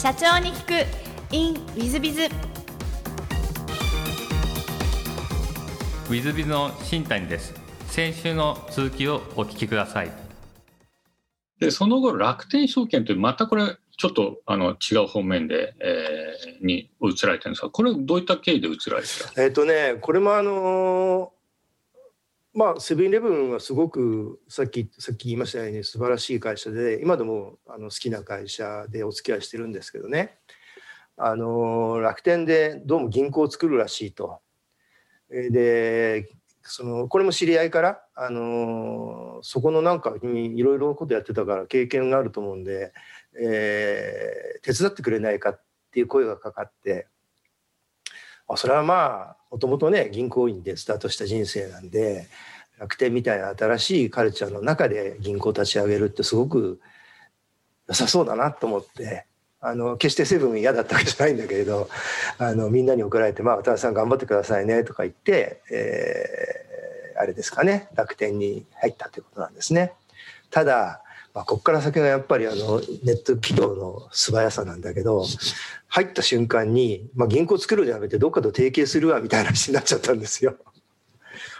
社長に聞く。In ウィズビズウィズビズの新谷です。先週の続きをお聞きください。でその後楽天証券というまたこれちょっとあの違う方面で、えー、に移られてるんですがこれどういった経緯で移られたえっ、とねこれもあのまあセブンイレブンはすごくさっきさっき言いましたように素晴らしい会社で今でもあの好きな会社でお付き合いしてるんですけどねあの楽天でどうも銀行を作るらしいと。でそのこれも知り合いからあのそこのなんかにいろいろなことやってたから経験があると思うんで、えー、手伝ってくれないかっていう声がかかってそれはまあもともとね銀行員でスタートした人生なんで楽天みたいな新しいカルチャーの中で銀行立ち上げるってすごく良さそうだなと思ってあの決してセブン嫌だったわけじゃないんだけれどあのみんなに送られて「まあ、渡辺さん頑張ってくださいね」とか言って、えー、あれですかね楽天に入ったということなんですね。ただまあ、ここから先がやっぱりあのネット企業の素早さなんだけど入った瞬間に、まあ、銀行作るじゃなくてどっかと提携するわみたいな話になっちゃったんですよ。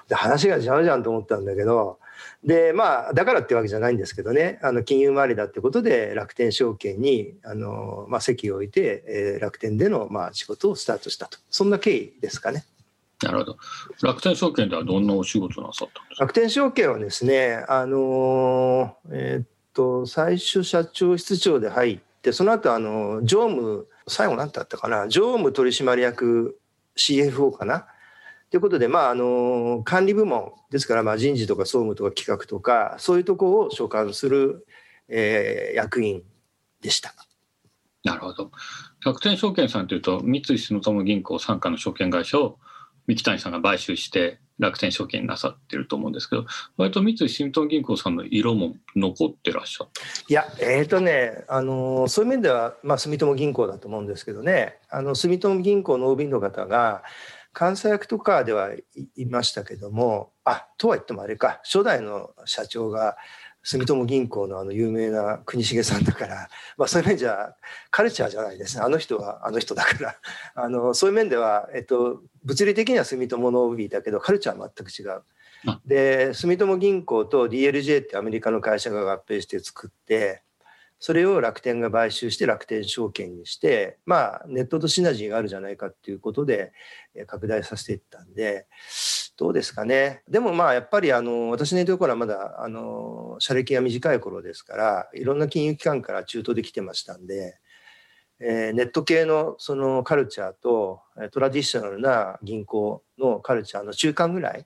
で話が違うじゃんと思ったんだけどでまあだからってわけじゃないんですけどねあの金融周りだってことで楽天証券にあの、まあ、席を置いて、えー、楽天での、まあ、仕事をスタートしたとそんな経緯ですかね。なるほど。楽天証券ではどんなお仕事なさったんですか？楽天証券はですね、あのえー、っと最初社長室長で入ってその後あの常務最後何だったかな？常務取締役 CFO かな？ということで、まあ、あの管理部門ですから、まあ、人事とか総務とか企画とかそういうところを所管する、えー、役員でした。なるほど。楽天証券さんというと三井住友銀行傘下の証券会社を三木谷さんが買収して楽天証券なさってると思うんですけど割と三井住友銀行さんの色も残ってらっしゃった。いやえっ、ー、とねあのそういう面では、まあ、住友銀行だと思うんですけどね。あの住友銀行の OB の方が監査役とかではいましたけどもあとは言ってもあれか初代の社長が住友銀行のあの有名な国重さんだから、まあ、そういう面じゃカルチャーじゃないですね。あの人はあの人だから。あのそういう面では、えっと、物理的には住友の OB だけどカルチャーは全く違う。で住友銀行と DLJ ってアメリカの会社が合併して作ってそれを楽天が買収して楽天証券にしてまあネットとシナジーがあるじゃないかっていうことで拡大させていったんでどうですかね。でもまあやっぱりあの私の言うところはまだあの社歴が短い頃ですからいろんな金融機関から中東で来てましたんで、えー、ネット系のそのカルチャーとトラディショナルな銀行のカルチャーの中間ぐらいっ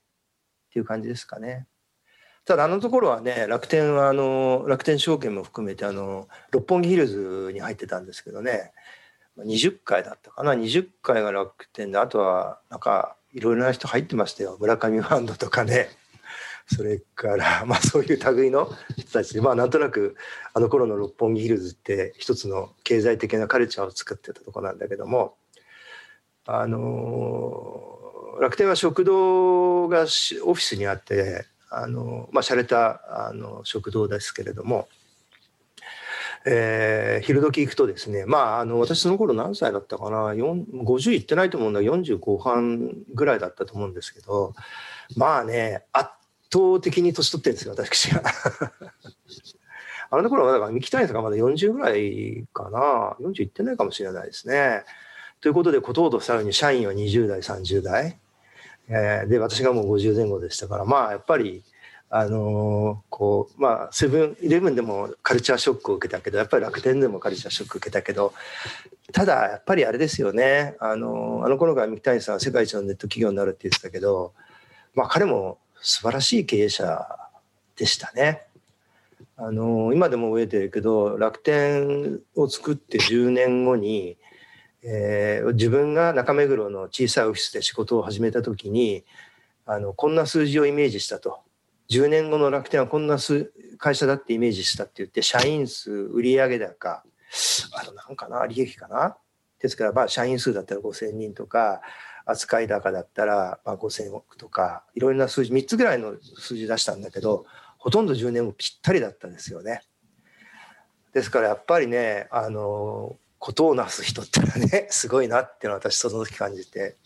ていう感じですかね。ただあのところはね楽天はあの楽天証券も含めてあの六本木ヒルズに入ってたんですけどね。20回だったかな。20回が楽天であとはなんかいろいろな人入ってましたよ。村上ファンドとかね。それから まあそういう類の人たち。でまあなんとなくあの頃の六本木ヒルズって一つの経済的なカルチャーを作ってたとこなんだけども。あの楽天は食堂がオフィスにあってあのまあ洒落たあの食堂ですけれども。えー、昼時行くとですねまああの私その頃何歳だったかな50いってないと思うんだ40後半ぐらいだったと思うんですけどまあね圧倒的に年取ってるんですよ私が。あの頃はだから三木谷さんがまだ40ぐらいかな40いってないかもしれないですね。ということでことほどさらに社員は20代30代、えー、で私がもう50前後でしたからまあやっぱりあのこうまあセブンイレブンでもカルチャーショックを受けたけどやっぱり楽天でもカルチャーショックを受けたけどただやっぱりあれですよねあのあの頃から三木谷さんは世界一のネット企業になるって言ってたけどまあ彼も素晴らしい経営者でしたね。あの今でも覚えてるけど楽天を作って10年後に、えー、自分が中目黒の小さいオフィスで仕事を始めた時にあのこんな数字をイメージしたと10年後の楽天はこんな会社だってイメージしたって言って社員数売上高あと何かな利益かな？ですからまあ社員数だったら5,000人とか扱い高だったらまあ5,000億とかいろいろな数字3つぐらいの数字出したんだけどほとんど10年もぴったりだったんですよね。ですからやっぱりねあのことをなす人ってのはね すごいなっていうのは私その時感じて、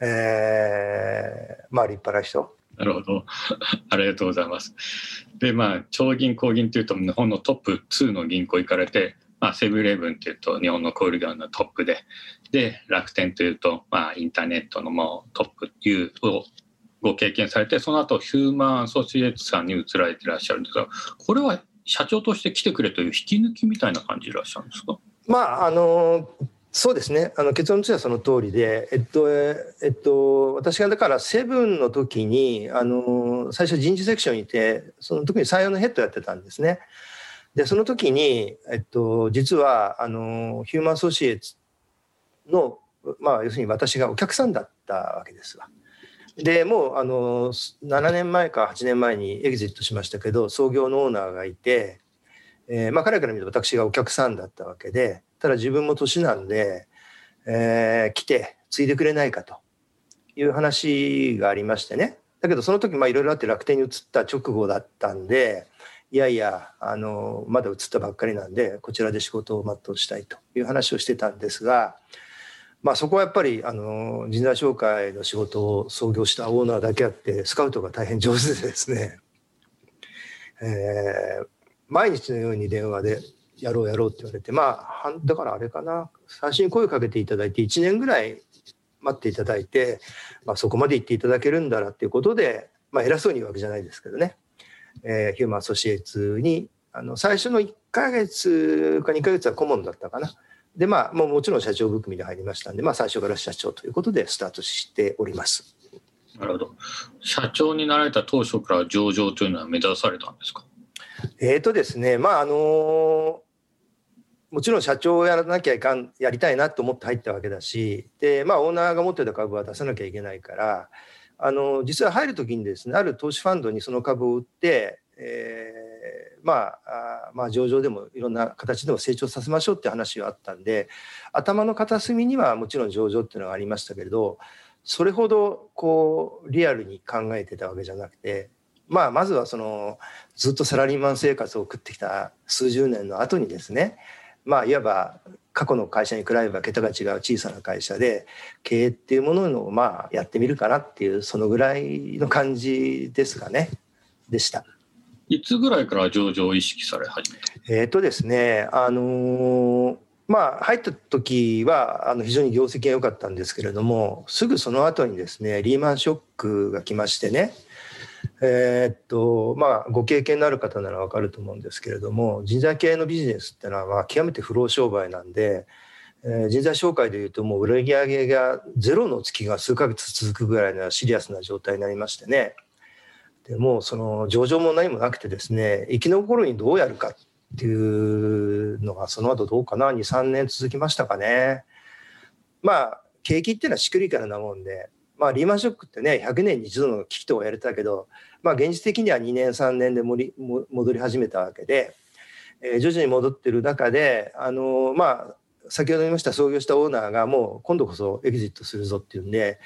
えー、まあ立派な人なるほど。ありがとうございます。で、まあ、超銀行銀というと、日本のトップ2の銀行行かれて、まあ、セブンイレブンというと、日本の小売業のトップで、で、楽天というと、まあ、インターネットのもうトップいうをご経験されて、その後、ヒューマンアソシエイツさんに移られていらっしゃるんですが、これは社長として来てくれという引き抜きみたいな感じでいらっしゃるんですか？まあ、あのそうですねあの結論としてはその通りで、えっとえっと、私がだからセブンの時にあの最初人事セクションにいてその時に採用のヘッドやってたんですね。でその時に、えっと、実はあのヒューマン・アソシエツの、まあ、要するに私がお客さんだったわけですわ。でもうあの7年前か8年前にエグジットしましたけど創業のオーナーがいて、えーまあ、彼から見ると私がお客さんだったわけでただ自分も年なんで、えー、来て継いでくれないかという話がありましてねだけどその時いろいろあって楽天に移った直後だったんでいやいやあのまだ移ったばっかりなんでこちらで仕事を全うしたいという話をしてたんですが。まあ、そこはやっぱりあの人材紹介の仕事を創業したオーナーだけあってスカウトが大変上手でですね、えー、毎日のように電話で「やろうやろう」って言われてまあだからあれかな最初に声をかけていただいて1年ぐらい待っていただいて、まあ、そこまで言っていただけるんだらっていうことで、まあ、偉そうに言うわけじゃないですけどね、えー、ヒューマンアソシエイツにあの最初の1か月か2か月は顧問だったかな。でまあもうもちろん社長含みで入りましたんで、まあ、最初から社長ということでスタートしております。なるほど。社長になられた当初から上場というのは目指されたんですか？えーとですねまああのもちろん社長をやらなきゃいかんやりたいなと思って入ったわけだしで、まあ、オーナーが持ってた株は出さなきゃいけないからあの実は入る時にですねある投資ファンドにその株を売って、えーまあ、まあ上場でもいろんな形でも成長させましょうって話があったんで頭の片隅にはもちろん上場っていうのがありましたけれどそれほどこうリアルに考えてたわけじゃなくて、まあ、まずはそのずっとサラリーマン生活を送ってきた数十年の後にですねまあいわば過去の会社に比べば桁が違う小さな会社で経営っていうものをまあやってみるかなっていうそのぐらいの感じですかね。でした。いつぐらいから上場を意識され始めた？えっ、とですね、あのー、まあ、入った時はあの非常に業績が良かったんですけれどもすぐその後にですねリーマンショックが来ましてねえー、っとまあご経験のある方なら分かると思うんですけれども人材系のビジネスってのはまあ極めて不労商売なんで、えー、人材紹介でいうともう売り上げがゼロの月が数ヶ月続くぐらいのシリアスな状態になりましてねでもうその上場も何もなくてですね生き残るにどうやるかっていうのがその後どうかな23年続きましたかね。まあ景気っていうのはしっくりからなもんで、まあ、リーマンショックってね100年に一度の危機と言われたけど、まあ、現実的には2年3年で戻り戻り始めたわけで、えー、徐々に戻ってる中であのまあ先ほど言いました創業したオーナーがもう今度こそエグジットするぞっていうんで、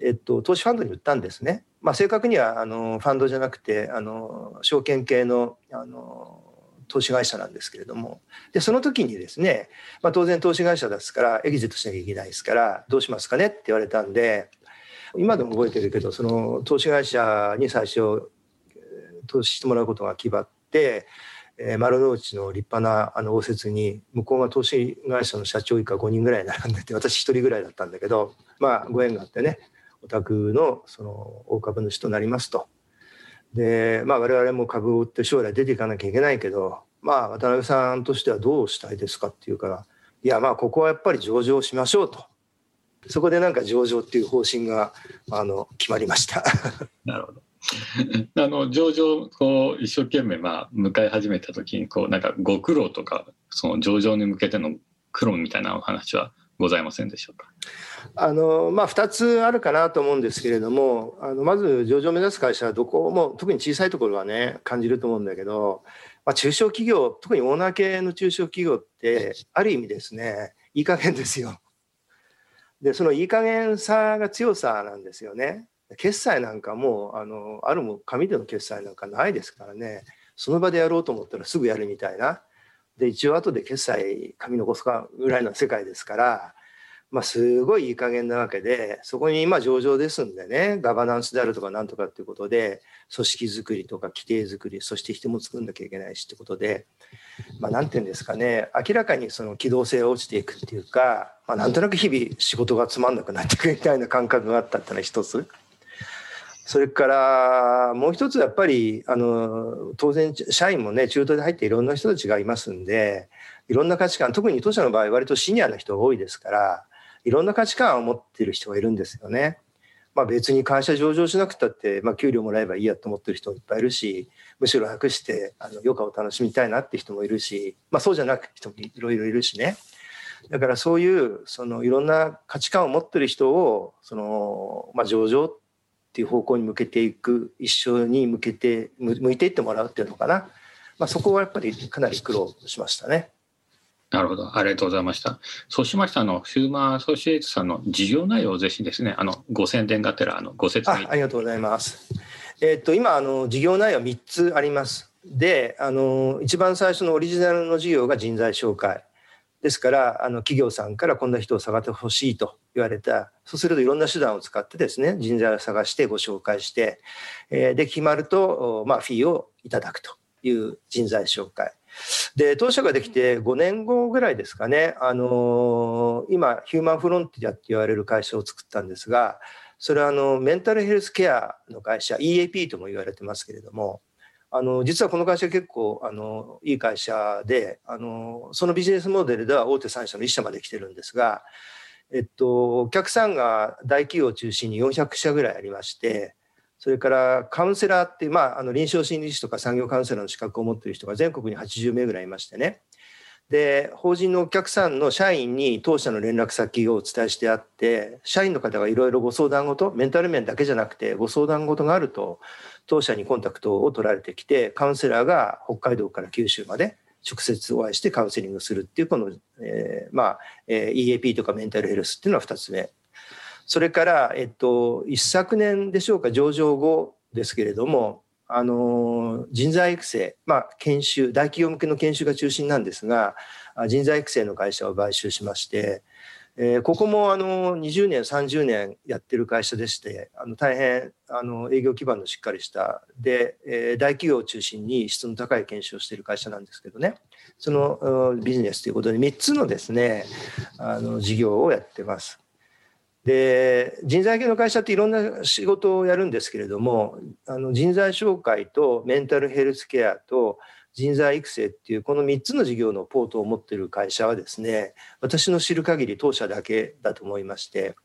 えっと、投資ファンドに売ったんですね。まあ、正確にはあのファンドじゃなくてあの証券系のあの投資会社なんですけれどもでその時にですね、まあ、当然投資会社ですからエグジットしなきゃいけないですからどうしますかねって言われたんで今でも覚えてるけどその投資会社に最初投資してもらうことが決まって、えー、丸の内の立派なあの応接に向こうが投資会社の社長以下5人ぐらい並んでて私1人ぐらいだったんだけどまあご縁があってねお宅のその大株主となりますと。でまあ我々も株を売って将来出ていかなきゃいけないけどまあ渡辺さんとしてはどうしたいですかっていうからいやまあここはやっぱり上場しましょうと。そこでなんか上場っていう方針があの決まりました。なるほど。あの上場こう一生懸命まあ迎え始めた時にこうなんかご苦労とかその上場に向けての苦労みたいなお話はございませんでしょうか？あのまあ、2つあるかなと思うんですけれどもあのまず上場を目指す会社はどこも特に小さいところはね感じると思うんだけど、まあ、中小企業特にオーナー系の中小企業ってある意味ですねいい加減ですよ。でそのいい加減さが強さなんですよね。決済なんかもあのあるも紙での決済なんかないですからねその場でやろうと思ったらすぐやるみたいなで一応後で決済紙残すかぐらいの世界ですからまあ、すごいいい加減なわけでそこに今上場ですんでねガバナンスであるとかなんとかっていうことで組織づくりとか規定づくりそして人も作んなきゃいけないしってことで、まあ、なんていうんですかね明らかにその機動性が落ちていくっていうか、まあ、なんとなく日々仕事がつまんなくなっていくみたいな感覚があったっていうのは一つ。それからもう一つやっぱりあの当然社員もね中途で入っていろんな人たちがいますんでいろんな価値観特に当社の場合割とシニアな人が多いですからいろんな価値観を持っている人がいるんですよね。まあ、別に会社上場しなくたって、まあ、給料もらえばいいやと思ってる人もいっぱいいるしむしろ楽してあの余暇を楽しみたいなって人もいるし、まあ、そうじゃなく人もいろいろいるしねだからそういうそのいろんな価値観を持ってる人をその、まあ、上場っていう方向に向けていく一緒に向けて向いていってもらうっていうのかな、まあ、そこはやっぱりかなり苦労しましたね。なるほど。ありがとうございました。そうしましたあの、ヒューマンアソシエイトさんの事業内容をぜひですね、あの、ご宣伝がてら、あの、ご説明あ。ありがとうございます。えー、っと、今、あの、事業内容3つあります。で、あの、一番最初のオリジナルの事業が人材紹介。ですから、あの、企業さんからこんな人を探ってほしいと言われた。そうするといろんな手段を使ってですね、人材を探してご紹介して、えー、で、決まると、まあ、フィーをいただくという人材紹介。で当社ができて5年後ぐらいですかね、あのー、今ヒューマンフロンティアって言われる会社を作ったんですがそれはあのメンタルヘルスケアの会社 EAP とも言われてますけれどもあの実はこの会社結構あのいい会社であのそのビジネスモデルでは大手3社の1社まで来てるんですが、えっと、お客さんが大企業を中心に400社ぐらいありましてそれからカウンセラーって、まあ、あの臨床心理士とか産業カウンセラーの資格を持っている人が全国に80名ぐらいいましてね。で法人のお客さんの社員に当社の連絡先をお伝えしてあって社員の方がいろいろご相談事メンタル面だけじゃなくてご相談事があると当社にコンタクトを取られてきてカウンセラーが北海道から九州まで直接お会いしてカウンセリングするっていうこの、えー、まあ、えー、EAP とかメンタルヘルスっていうのは2つ目。それから、えっと、一昨年でしょうか、上場後ですけれども、あの人材育成、まあ、研修大企業向けの研修が中心なんですが人材育成の会社を買収しまして、えー、ここもあの20年30年やってる会社でしてあの大変あの営業基盤のしっかりしたで、えー、大企業を中心に質の高い研修をしている会社なんですけどねそのビジネスということで3つのですねあの事業をやってます。で人材系の会社っていろんな仕事をやるんですけれどもあの人材紹介とメンタルヘルスケアと人材育成っていうこの3つの事業のポートを持ってる会社はですね私の知る限り当社だけだと思いまして。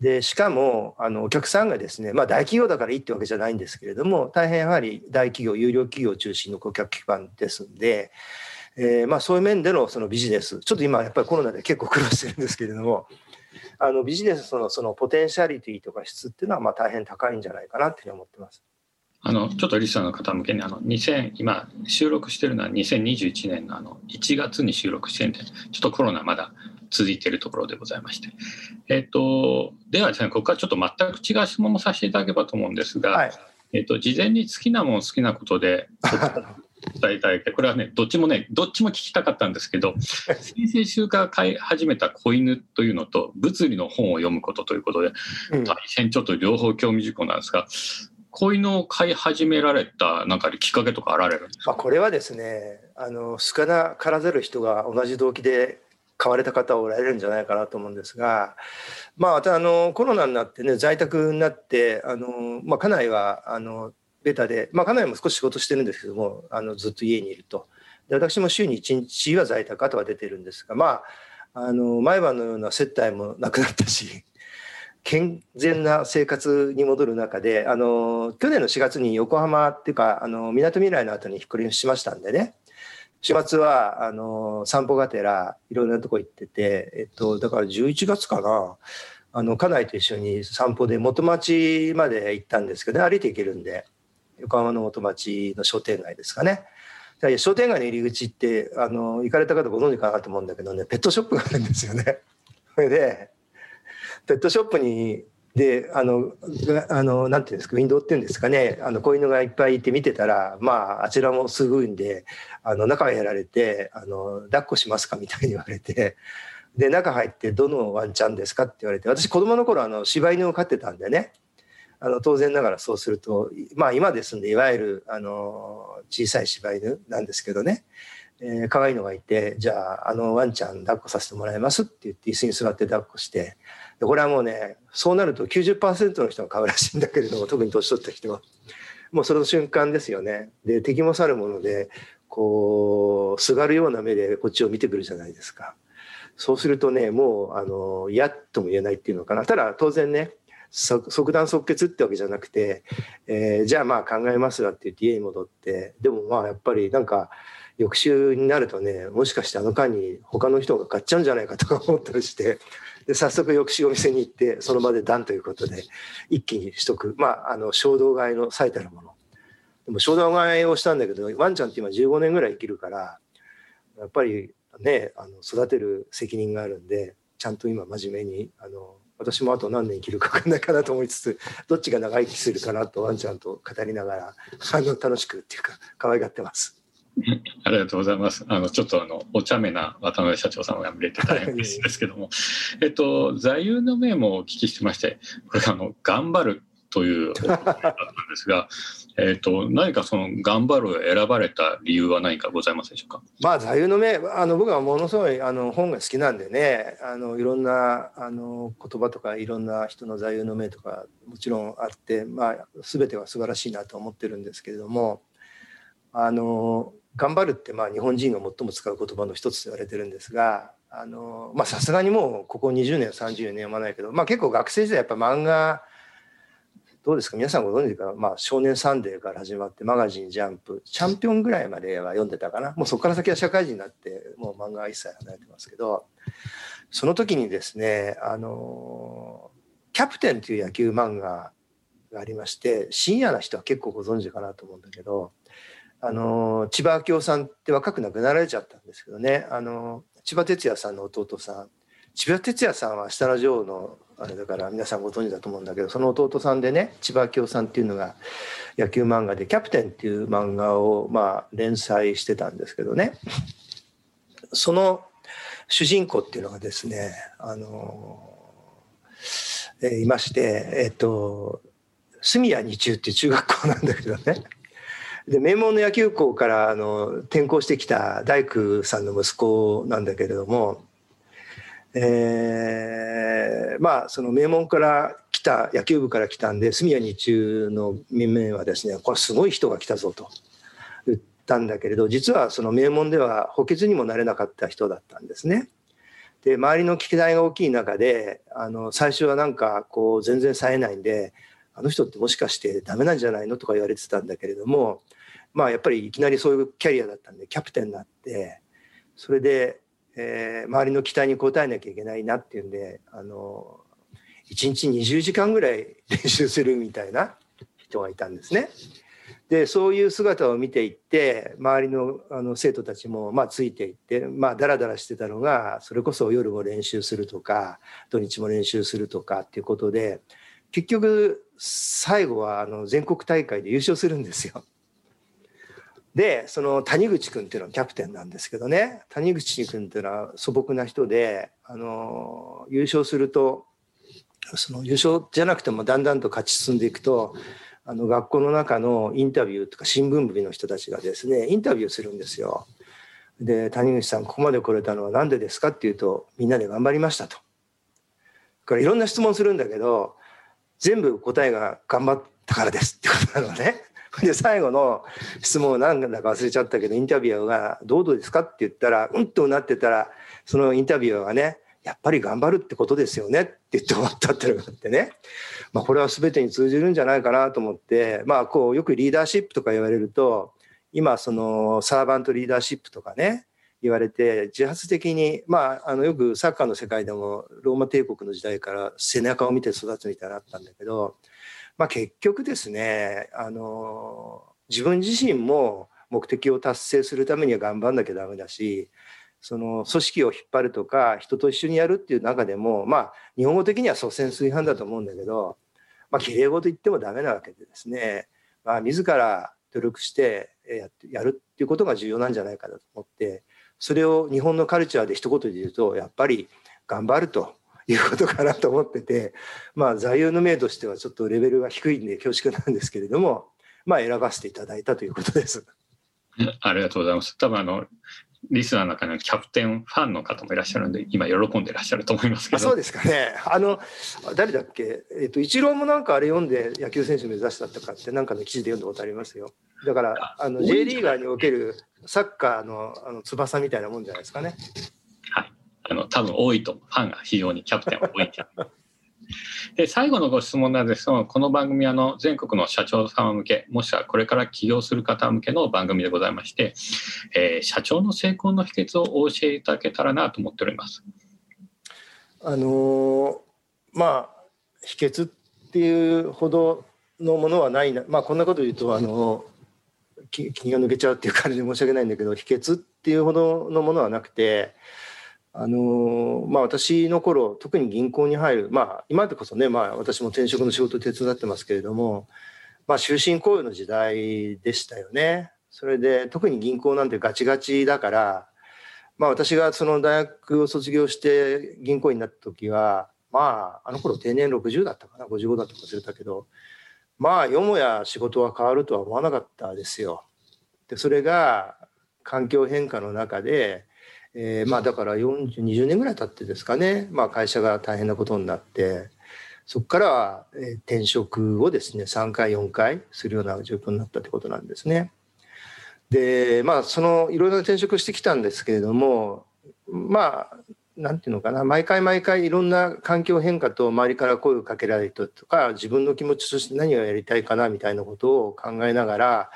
でしかもあのお客さんがですねまあ大企業だからいいってわけじゃないんですけれども大変やはり大企業有料企業中心の顧客基盤ですんで、えー、まあそういう面でのそのビジネスちょっと今やっぱりコロナで結構苦労してるんですけれどもあのビジネスのそのポテンシャリティとか質っていうのはまあ大変高いんじゃないかなっていうふうに思ってます。あのちょっとリスナーの方向けにあの2000今収録してるのは2021年のあの1月に収録してるんでちょっとコロナまだ続いているところでございまして、えっ、ー、とではですねここからちょっと全く違う質問もさせていただければと思うんですが、はい、えっ、ー、と事前に好きなもの好きなことで 伝えたい。これはねどっちもねどっちも聞きたかったんですけど 先々週から飼い始めた子犬というのと物理の本を読むことということで、大変ちょっと両方興味事項なんですが子犬を飼い始められたなんかきっかけとかあられる？んですか、まあ、これはですねあの少なからざる人が同じ動機で買われた方おられるんじゃないかなと思うんですが、まあ、またあのコロナになってね在宅になってあの、まあ、家内はあのベタで、まあ、家内も少し仕事してるんですけどもあのずっと家にいると。で私も週に1日は在宅とは出てるんですがまああの毎晩のような接待もなくなったし 健全な生活に戻る中であの去年の4月に横浜っていうかみなとみらいの後に引っ越ししましたんでね。週末はあの散歩がてらいろいろなとこ行ってて、えっと、だから11月かな。あの家内と一緒に散歩で元町まで行ったんですけど、ね、歩いて行けるんで。横浜の元町の商店街ですかね。商店街の入り口ってあの行かれた方ご存知かなと思うんだけどねペットショップがあるんですよね。そ れでペットショップにであのあのなんていうんですかウィンドウっていうんですかねあの子犬がいっぱいいて見てたらまああちらもすぐんであの中へやられてあの抱っこしますかみたいに言われてで中入ってどのワンちゃんですかって言われて私子供の頃あの柴犬を飼ってたんでねあの当然ながらそうするとまあ今ですんでいわゆるあの小さい柴犬なんですけどね。えー、可愛いのがいてじゃああのワンちゃん抱っこさせてもらいますって言って椅子に座って抱っこしてでこれはもうねそうなると90%の人が買うらしいんだけれども 特に年取った人は。もうその瞬間ですよね。で敵も去るものでこうすがるような目でこっちを見てくるじゃないですか。そうするとねもうあの嫌とも言えないっていうのかな。ただ当然ね即断即決ってわけじゃなくて、えー、じゃあまあ考えますわって言って家に戻ってでもまあやっぱりなんか翌週になるとねもしかしてあの間に他の人が買っちゃうんじゃないかとか思ったりしてで早速翌週お店に行ってその場で断ということで一気に取得まああの衝動買いの最たるもの。でも衝動買いをしたんだけどワンちゃんって今15年ぐらい生きるからやっぱりねあの育てる責任があるんでちゃんと今真面目にあの私もあと何年生きるか分かんないかなと思いつつどっちが長生きするかなとワンちゃんと語りながらあの楽しくっていうか可愛がってます。ありがとうございます。あのちょっとあのお茶目な渡辺社長さんが見れて大変 ですけども、えっと座右の銘もお聞きしてまして、これあの頑張るというだったんですが、えっと何かその頑張るを選ばれた理由は何かございますでしょうか？まあ座右の銘あの僕はものすごいあの本が好きなんでね、あのいろんなあの言葉とかいろんな人の座右の銘とかもちろんあって、まあすべては素晴らしいなと思ってるんですけれども、あの頑張るってまあ日本人が最も使う言葉の一つと言われてるんですがあのまあさすがにもうここ20年30年読まないけど、まあ、結構学生時代やっぱ漫画どうですか？皆さんご存知か、まあ、少年サンデーから始まってマガジンジャンプチャンピオンぐらいまでは読んでたかな？もうそこから先は社会人になってもう漫画は一切離れてますけどその時にですねあのキャプテンという野球漫画がありまして深夜な人は結構ご存知かなと思うんだけどあの千葉明夫さんって若く亡くなられちゃったんですけどね。あの千葉哲也さんの弟さん。千葉哲也さんは下の女王のあれだから皆さんご存知だと思うんだけどその弟さんでね千葉明夫さんっていうのが野球漫画で「キャプテン」っていう漫画をまあ連載してたんですけどね。その主人公っていうのがですねあの、えー、いましてえっ、と住谷二中っていう中学校なんだけどね。で名門の野球校からあの転校してきた大工さんの息子なんだけれども、えー、まあその名門から来た野球部から来たんで住谷日中の面々はですねこれすごい人が来たぞと言ったんだけれど実はその名門では補欠にもなれなかった人だったんですね。で周りの期待が大きい中であの最初はなんかこう全然冴えないんであの人ってもしかしてダメなんじゃないのとか言われてたんだけれどもまあやっぱりいきなりそういうキャリアだったんでキャプテンになってそれで、えー、周りの期待に応えなきゃいけないなっていうんであの1日20時間ぐらい練習するみたいな人がいたんですね。でそういう姿を見ていって周りのあの生徒たちもまあついていってまあダラダラしてたのがそれこそ夜も練習するとか土日も練習するとかっていうことで結局最後はあの全国大会で優勝するんですよ。でその谷口君っていうのはキャプテンなんですけどね谷口君っていうのは素朴な人であの優勝するとその優勝じゃなくてもだんだんと勝ち進んでいくとあの学校の中のインタビューとか新聞部の人たちがですねインタビューするんですよ。で谷口さんここまで来れたのは何でですかっていうとみんなで頑張りましたと。これいろんな質問するんだけど全部答えが頑張ったからですってことなのね。で最後の質問を何だか忘れちゃったけどインタビュアーが「どうですか?」って言ったらうんとなってたらそのインタビュアーがね「やっぱり頑張るってことですよね」って言って終わったってのがあってね、まあ、これは全てに通じるんじゃないかなと思ってまあこうよくリーダーシップとか言われると今そのサーバントリーダーシップとかね言われて自発的にまああのよくサッカーの世界でもローマ帝国の時代から背中を見て育つみたいなのあったんだけど、まあ、結局ですねあの自分自身も目的を達成するためには頑張んなきゃダメだしその組織を引っ張るとか人と一緒にやるっていう中でもまあ日本語的には率先垂範だと思うんだけどまあきれい事言ってもダメなわけでですねまあ自ら努力してややるっていうことが重要なんじゃないかなと思ってそれを日本のカルチャーで一言で言うとやっぱり頑張ると。いうことかなと思っててまあ座右の銘としてはちょっとレベルが低いんで恐縮なんですけれどもまあ選ばせていただいたということです。ありがとうございます。多分あのリスナーの中にキャプテンファンの方もいらっしゃるんで今喜んでいらっしゃると思いますけど。そうですかね。あの誰だっけ、えっと、イチローもなんかあれ読んで野球選手目指したとかってなんかの記事で読んだことありますよ。だからあの J リーガーにおけるサッカーのあの翼みたいなもんじゃないですかね。はいあの多分多いとファンが非常にキャプテンは多いで最後のご質問なんですがこの番組はの全国の社長様向けもしくはこれから起業する方向けの番組でございまして、えー、社長の成功の秘訣をお教えいただけたらなと思っております。あのー、まあ秘訣っていうほどのものはないな、まあ、こんなこと言うとあの気が抜けちゃうっていう感じで申し訳ないんだけど秘訣っていうほどのものはなくてあのまあ、私の頃特に銀行に入る、まあ、今でこそね、まあ、私も転職の仕事手伝ってますけれども、まあ、終身雇用の時代でしたよね。それで特に銀行なんてガチガチだから、まあ、私がその大学を卒業して銀行員になった時はまああの頃定年60だったかな55だったか忘れたけどまあよもや仕事は変わるとは思わなかったですよ。でそれが環境変化の中でえー、まあだから4020年ぐらい経ってですかね、まあ、会社が大変なことになってそこからは、転職をですね3回4回するような状況になったってことなんですね。でまあそのいろいろな転職してきたんですけれどもまあなんていうのかな毎回毎回いろんな環境変化と周りから声をかけられるとか自分の気持ちとして何をやりたいかなみたいなことを考えながら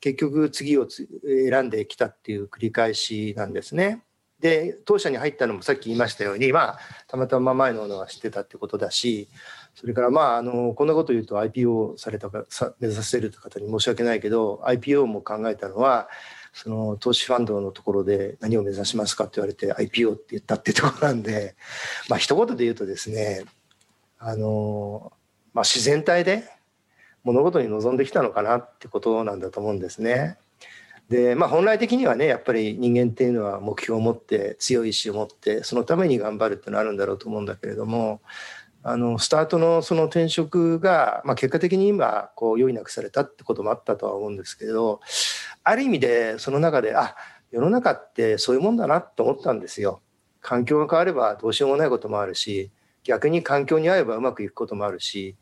結局次を選んできたっていう繰り返しなんですね。で当社に入ったのもさっき言いましたように、まあ、たまたま前のものは知ってたってことだしそれからまああのこんなこと言うと IPO されたかさ目指せる方に申し訳ないけど IPO も考えたのはその投資ファンドのところで何を目指しますかって言われて IPO って言ったってところなんでまあ一言で言うとですねあの、まあ、自然体で物事に臨んできたのかなってことなんだと思うんですね。でまあ本来的にはねやっぱり人間っていうのは目標を持って強い意志を持ってそのために頑張るっていうのはあるんだろうと思うんだけれどもあのスタートのその転職が、まあ、結果的に今こう良いなくされたってこともあったとは思うんですけどある意味でその中であ世の中ってそういうもんだなと思ったんですよ。環境が変わればどうしようもないこともあるし逆に環境に合えばうまくいくこともあるし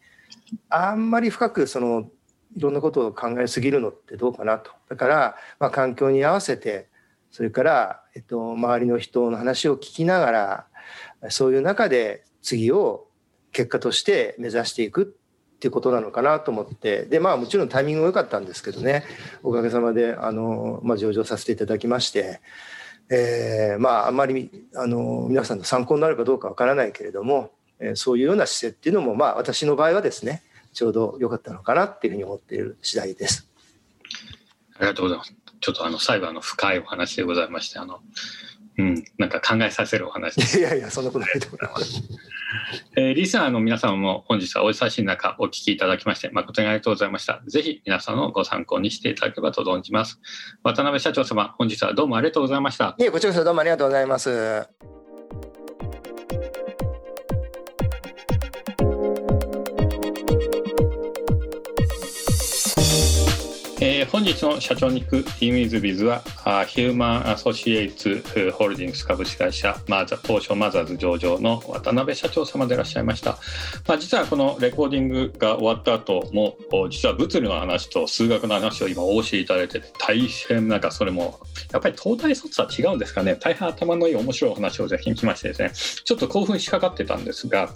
あんまり深くそのいろんなことを考えすぎるのってどうかなと。だから、まあ、環境に合わせて、それから、えっと、周りの人の話を聞きながら、そういう中で次を結果として目指していくっていうことなのかなと思って、で、まあもちろんタイミングも良かったんですけどね、おかげさまで、あの、まあ上場させていただきまして、えー、まああんまり、あの、皆さんの参考になるかどうかわからないけれども、えー、そういうような姿勢っていうのも、まあ私の場合はですね、ちょうど良かったのかなっていうふうに思っている次第です。ありがとうございます。ちょっとあの最後あの深いお話でございまして、あの、うん、なんか考えさせるお話 いやいや、そんなことないと思います。えー、リスナーの皆様も本日はお忙しい中お聞きいただきまして誠にありがとうございました。ぜひ皆さんのご参考にしていただければと存じます。渡辺社長様、本日はどうもありがとうございました。いえ、こちらこそどうもありがとうございます。えー、本日の社長に行く t ー m ズビズはあヒューマンアソシエイツホールディングス株式会社マザ東証マザーズ上場の渡辺社長様でいらっしゃいました、まあ、実はこのレコーディングが終わった後も実は物理の話と数学の話を今お教えいただいて大変なんかそれもやっぱり東大卒は違うんですかね。大変頭のいい面白いお話をぜひ聞きましてですね。ちょっと興奮しかかってたんですが、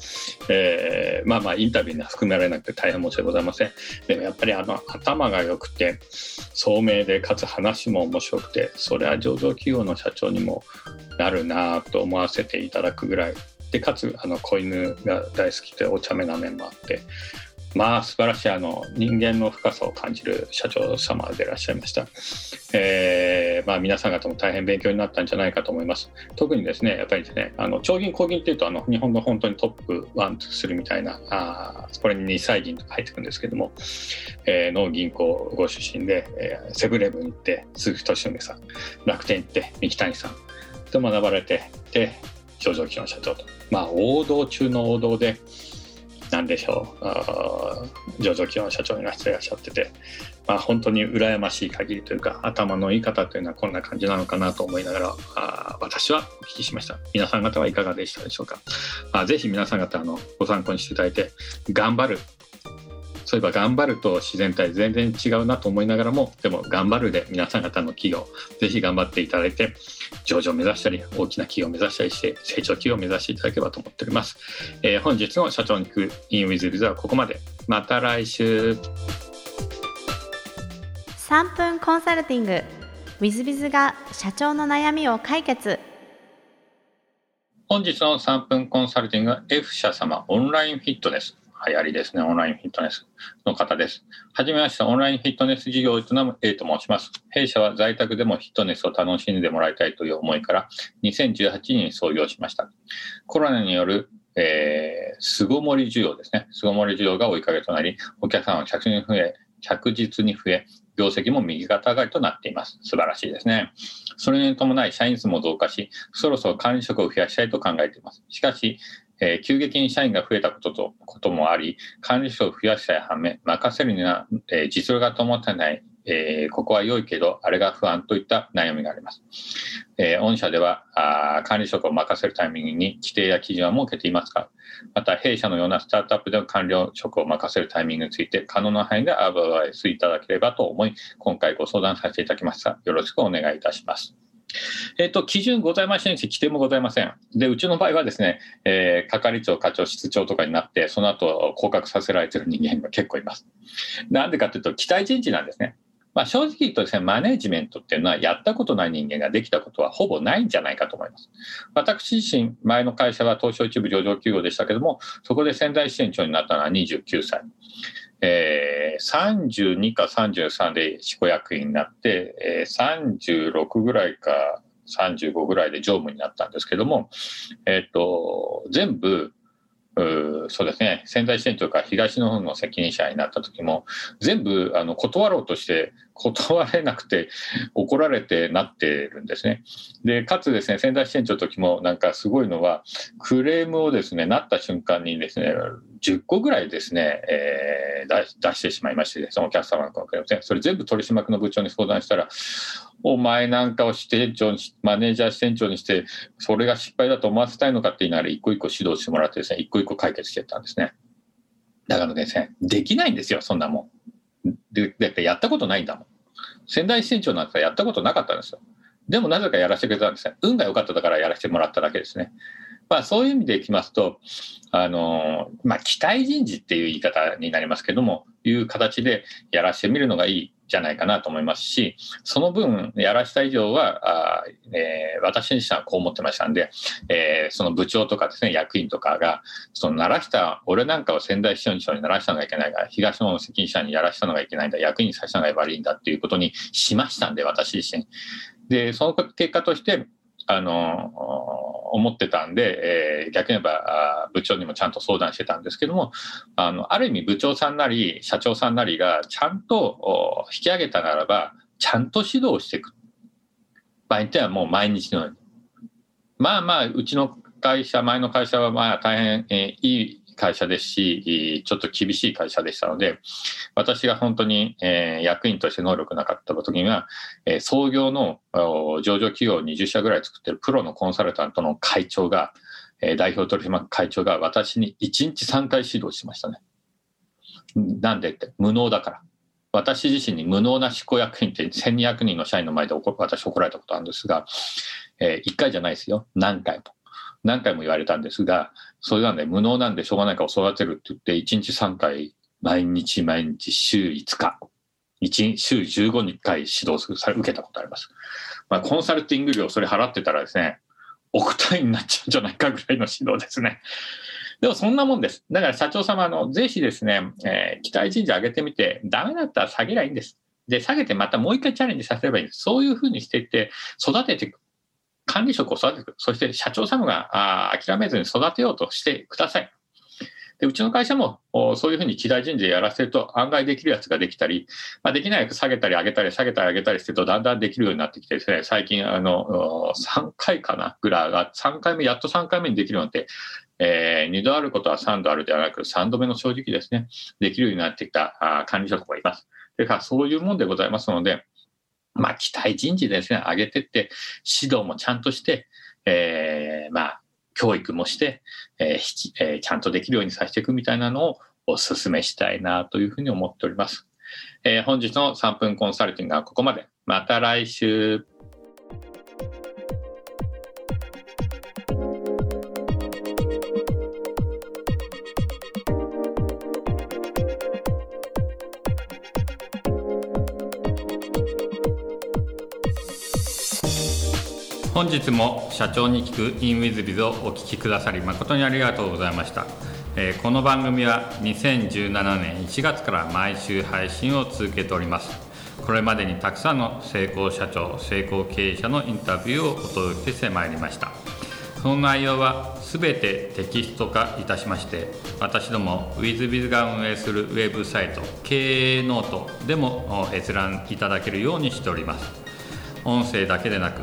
えー、まあまあインタビューには含められなくて大変申し訳ございません。でもやっぱりあの頭が良くて聡明でかつ話も面白くてそれは上場企業の社長にもなるなと思わせていただくぐらい。でかつあの子犬が大好きでお茶目な面もあってまあ素晴らしいあの人間の深さを感じる社長様でいらっしゃいました、えーまあ、皆さん方も大変勉強になったんじゃないかと思います。特にですね、やっぱりですね、あの長銀、高銀っていうとあの日本の本当にトップ1、2、3みたいな、あこれに2歳銀とか入ってくるんですけども、えー、の銀行ご出身で、えー、セブンレブン行って、鈴木敏文さん、楽天行って、三木谷さんと学ばれて、で、上場企業の社長と。まあ、王道中の王道で、なんでしょう。上場企業の社長になっていらっしゃってて、まあ、本当に羨ましい限りというか頭のいい方というのはこんな感じなのかなと思いながらあ私はお聞きしました。皆さん方はいかがでしたでしょうか、まあ、ぜひ皆さん方のご参考にしていただいて頑張るそういえば頑張ると自然体全然違うなと思いながらもでも頑張るで皆さん方の企業ぜひ頑張っていただいて上場を目指したり大きな企業を目指したりして成長企業を目指していただければと思っております、えー、本日の社長に行くインウィズビズはここまで。また来週。3分コンサルティング。w i z ビズが社長の悩みを解決。本日の3分コンサルティングは F 社様オンラインフィットネス流行りですね。オンラインフィットネスの方です。はじめまして、オンラインフィットネス事業を営む A と申します。弊社は在宅でもフィットネスを楽しんでもらいたいという思いから2018年に創業しました。コロナによるえー、巣ごもり需要ですね。巣ごもり需要が追いかけとなり、お客さんは着実に増え、着実に増え、業績も右肩上がりとなっています。素晴らしいですね。それに伴い社員数も増加し、そろそろ管理職を増やしたいと考えています。しかし、えー、急激に社員が増えたことと、こともあり、管理職を増やしたい反面、任せるには、えー、実力が伴ってない、えー、ここは良いけど、あれが不安といった悩みがあります。えー、御社ではあ管理職を任せるタイミングに規定や基準は設けていますか？また、弊社のようなスタートアップでの管理職を任せるタイミングについて、可能な範囲でアドバイスいただければと思い、今回ご相談させていただきました。よろしくお願いいたします。えっ、と、基準ございませんし、規定もございません。で、うちの場合はですね、えー、係長、課長、室長とかになって、その後、降格させられてる人間が結構います。なんでかというと、期待人事なんですね。まあ、正直言うとですね、マネジメントっていうのは、やったことない人間ができたことはほぼないんじゃないかと思います。私自身、前の会社は東証一部上場企業でしたけども、そこで仙台支店長になったのは29歳。えー、32か33で執行役員になって、えー、36ぐらいか35ぐらいで常務になったんですけども、えっ、ー、と、全部、うそうですね、仙台支店というか東の方の責任者になった時も、全部あの断ろうとして断れなくて怒られてなってるんですね。で、かつですね、仙台支店長の時もなんかすごいのは、クレームをですね、なった瞬間にですね、10個ぐらいですね、えー、出してしまいまして、そのお客様のクレーム、それ全部取締役の部長に相談したら、お前なんかを支店長に、マネージャー支店長にして、それが失敗だと思わせたいのかって言いながら、一個一個指導してもらってですね、一個一個解決してたんですね。だからですね、できないんですよ、そんなもん。で、だってやったことないんだもん。仙台支店長なんてやったことなかったんですよ。でもなぜかやらせてくれたんですね。運が良かっただからやらせてもらっただけですね。まあそういう意味でいきますと、あの、まあ期待人事っていう言い方になりますけども、いう形でやらせてみるのがいいじゃないかなと思いますし、その分、やらした以上は、あえー、私自身はこう思ってましたんで、えー、その部長とかですね、役員とかが、その鳴らした、俺なんかを仙台市長に鳴らしたのがいけないから、東の責任者にやらしたのがいけないんだ、役員にさせたのが悪いんだっていうことにしましたんで、私自身。で、その結果として、あの、思ってたんで、えー、逆に言えば部長にもちゃんと相談してたんですけども、あの、ある意味部長さんなり社長さんなりがちゃんと引き上げたならば、ちゃんと指導していく。場合によってはもう毎日のように。まあまあ、うちの会社、前の会社はまあ大変、えー、いい会社ですし、ちょっと厳しい会社でしたので、私が本当に、えー、役員として能力なかった時には、えー、創業の上場企業20社ぐらい作ってるプロのコンサルタントの会長が、えー、代表取締役会長が私に1日3回指導しましたね。なんでって、無能だから。私自身に無能な執行役員って1200人の社員の前で私怒られたことあるんですが、えー、1回じゃないですよ。何回も。何回も言われたんですが、それなんで無能なんでしょうがないから育てるって言って、1日3回、毎日毎日週5日、1週15日回指導する、受けたことあります。まあ、コンサルティング料それ払ってたらですね、億単位になっちゃうんじゃないかぐらいの指導ですね。でもそんなもんです。だから社長様、の、ぜひですね、えー、期待人事上げてみて、ダメだったら下げりゃいいんです。で、下げてまたもう一回チャレンジさせればいいんです。そういうふうにしていって、育てていく。管理職を育てて。そして社長様があ諦めずに育てようとしてください。でうちの会社もそういうふうに期待人事でやらせると案外できるやつができたり、まあ、できないやつ下げたり上げたり下げたり上げたりしてるとだんだんできるようになってきてですね、最近あの3回かなぐらいが3回目、やっと3回目にできるようになって、えー、2度あることは3度あるではなく3度目の正直ですね、できるようになってきたあ管理職もいます。それかそういうもんでございますので、まあ、期待人事ですね、上げてって、指導もちゃんとして、えー、まあ、教育もして、えーえー、ちゃんとできるようにさせていくみたいなのをお勧めしたいなというふうに思っております。えー、本日の3分コンサルティングはここまで。また来週。本日も社長に聞く in WithBiz をお聞きくださり誠にありがとうございました、えー、この番組は2017年1月から毎週配信を続けております。これまでにたくさんの成功社長成功経営者のインタビューをお届けしてまいりました。その内容は全てテキスト化いたしまして私ども WithBiz が運営するウェブサイト経営ノートでも閲覧いただけるようにしております。音声だけでなく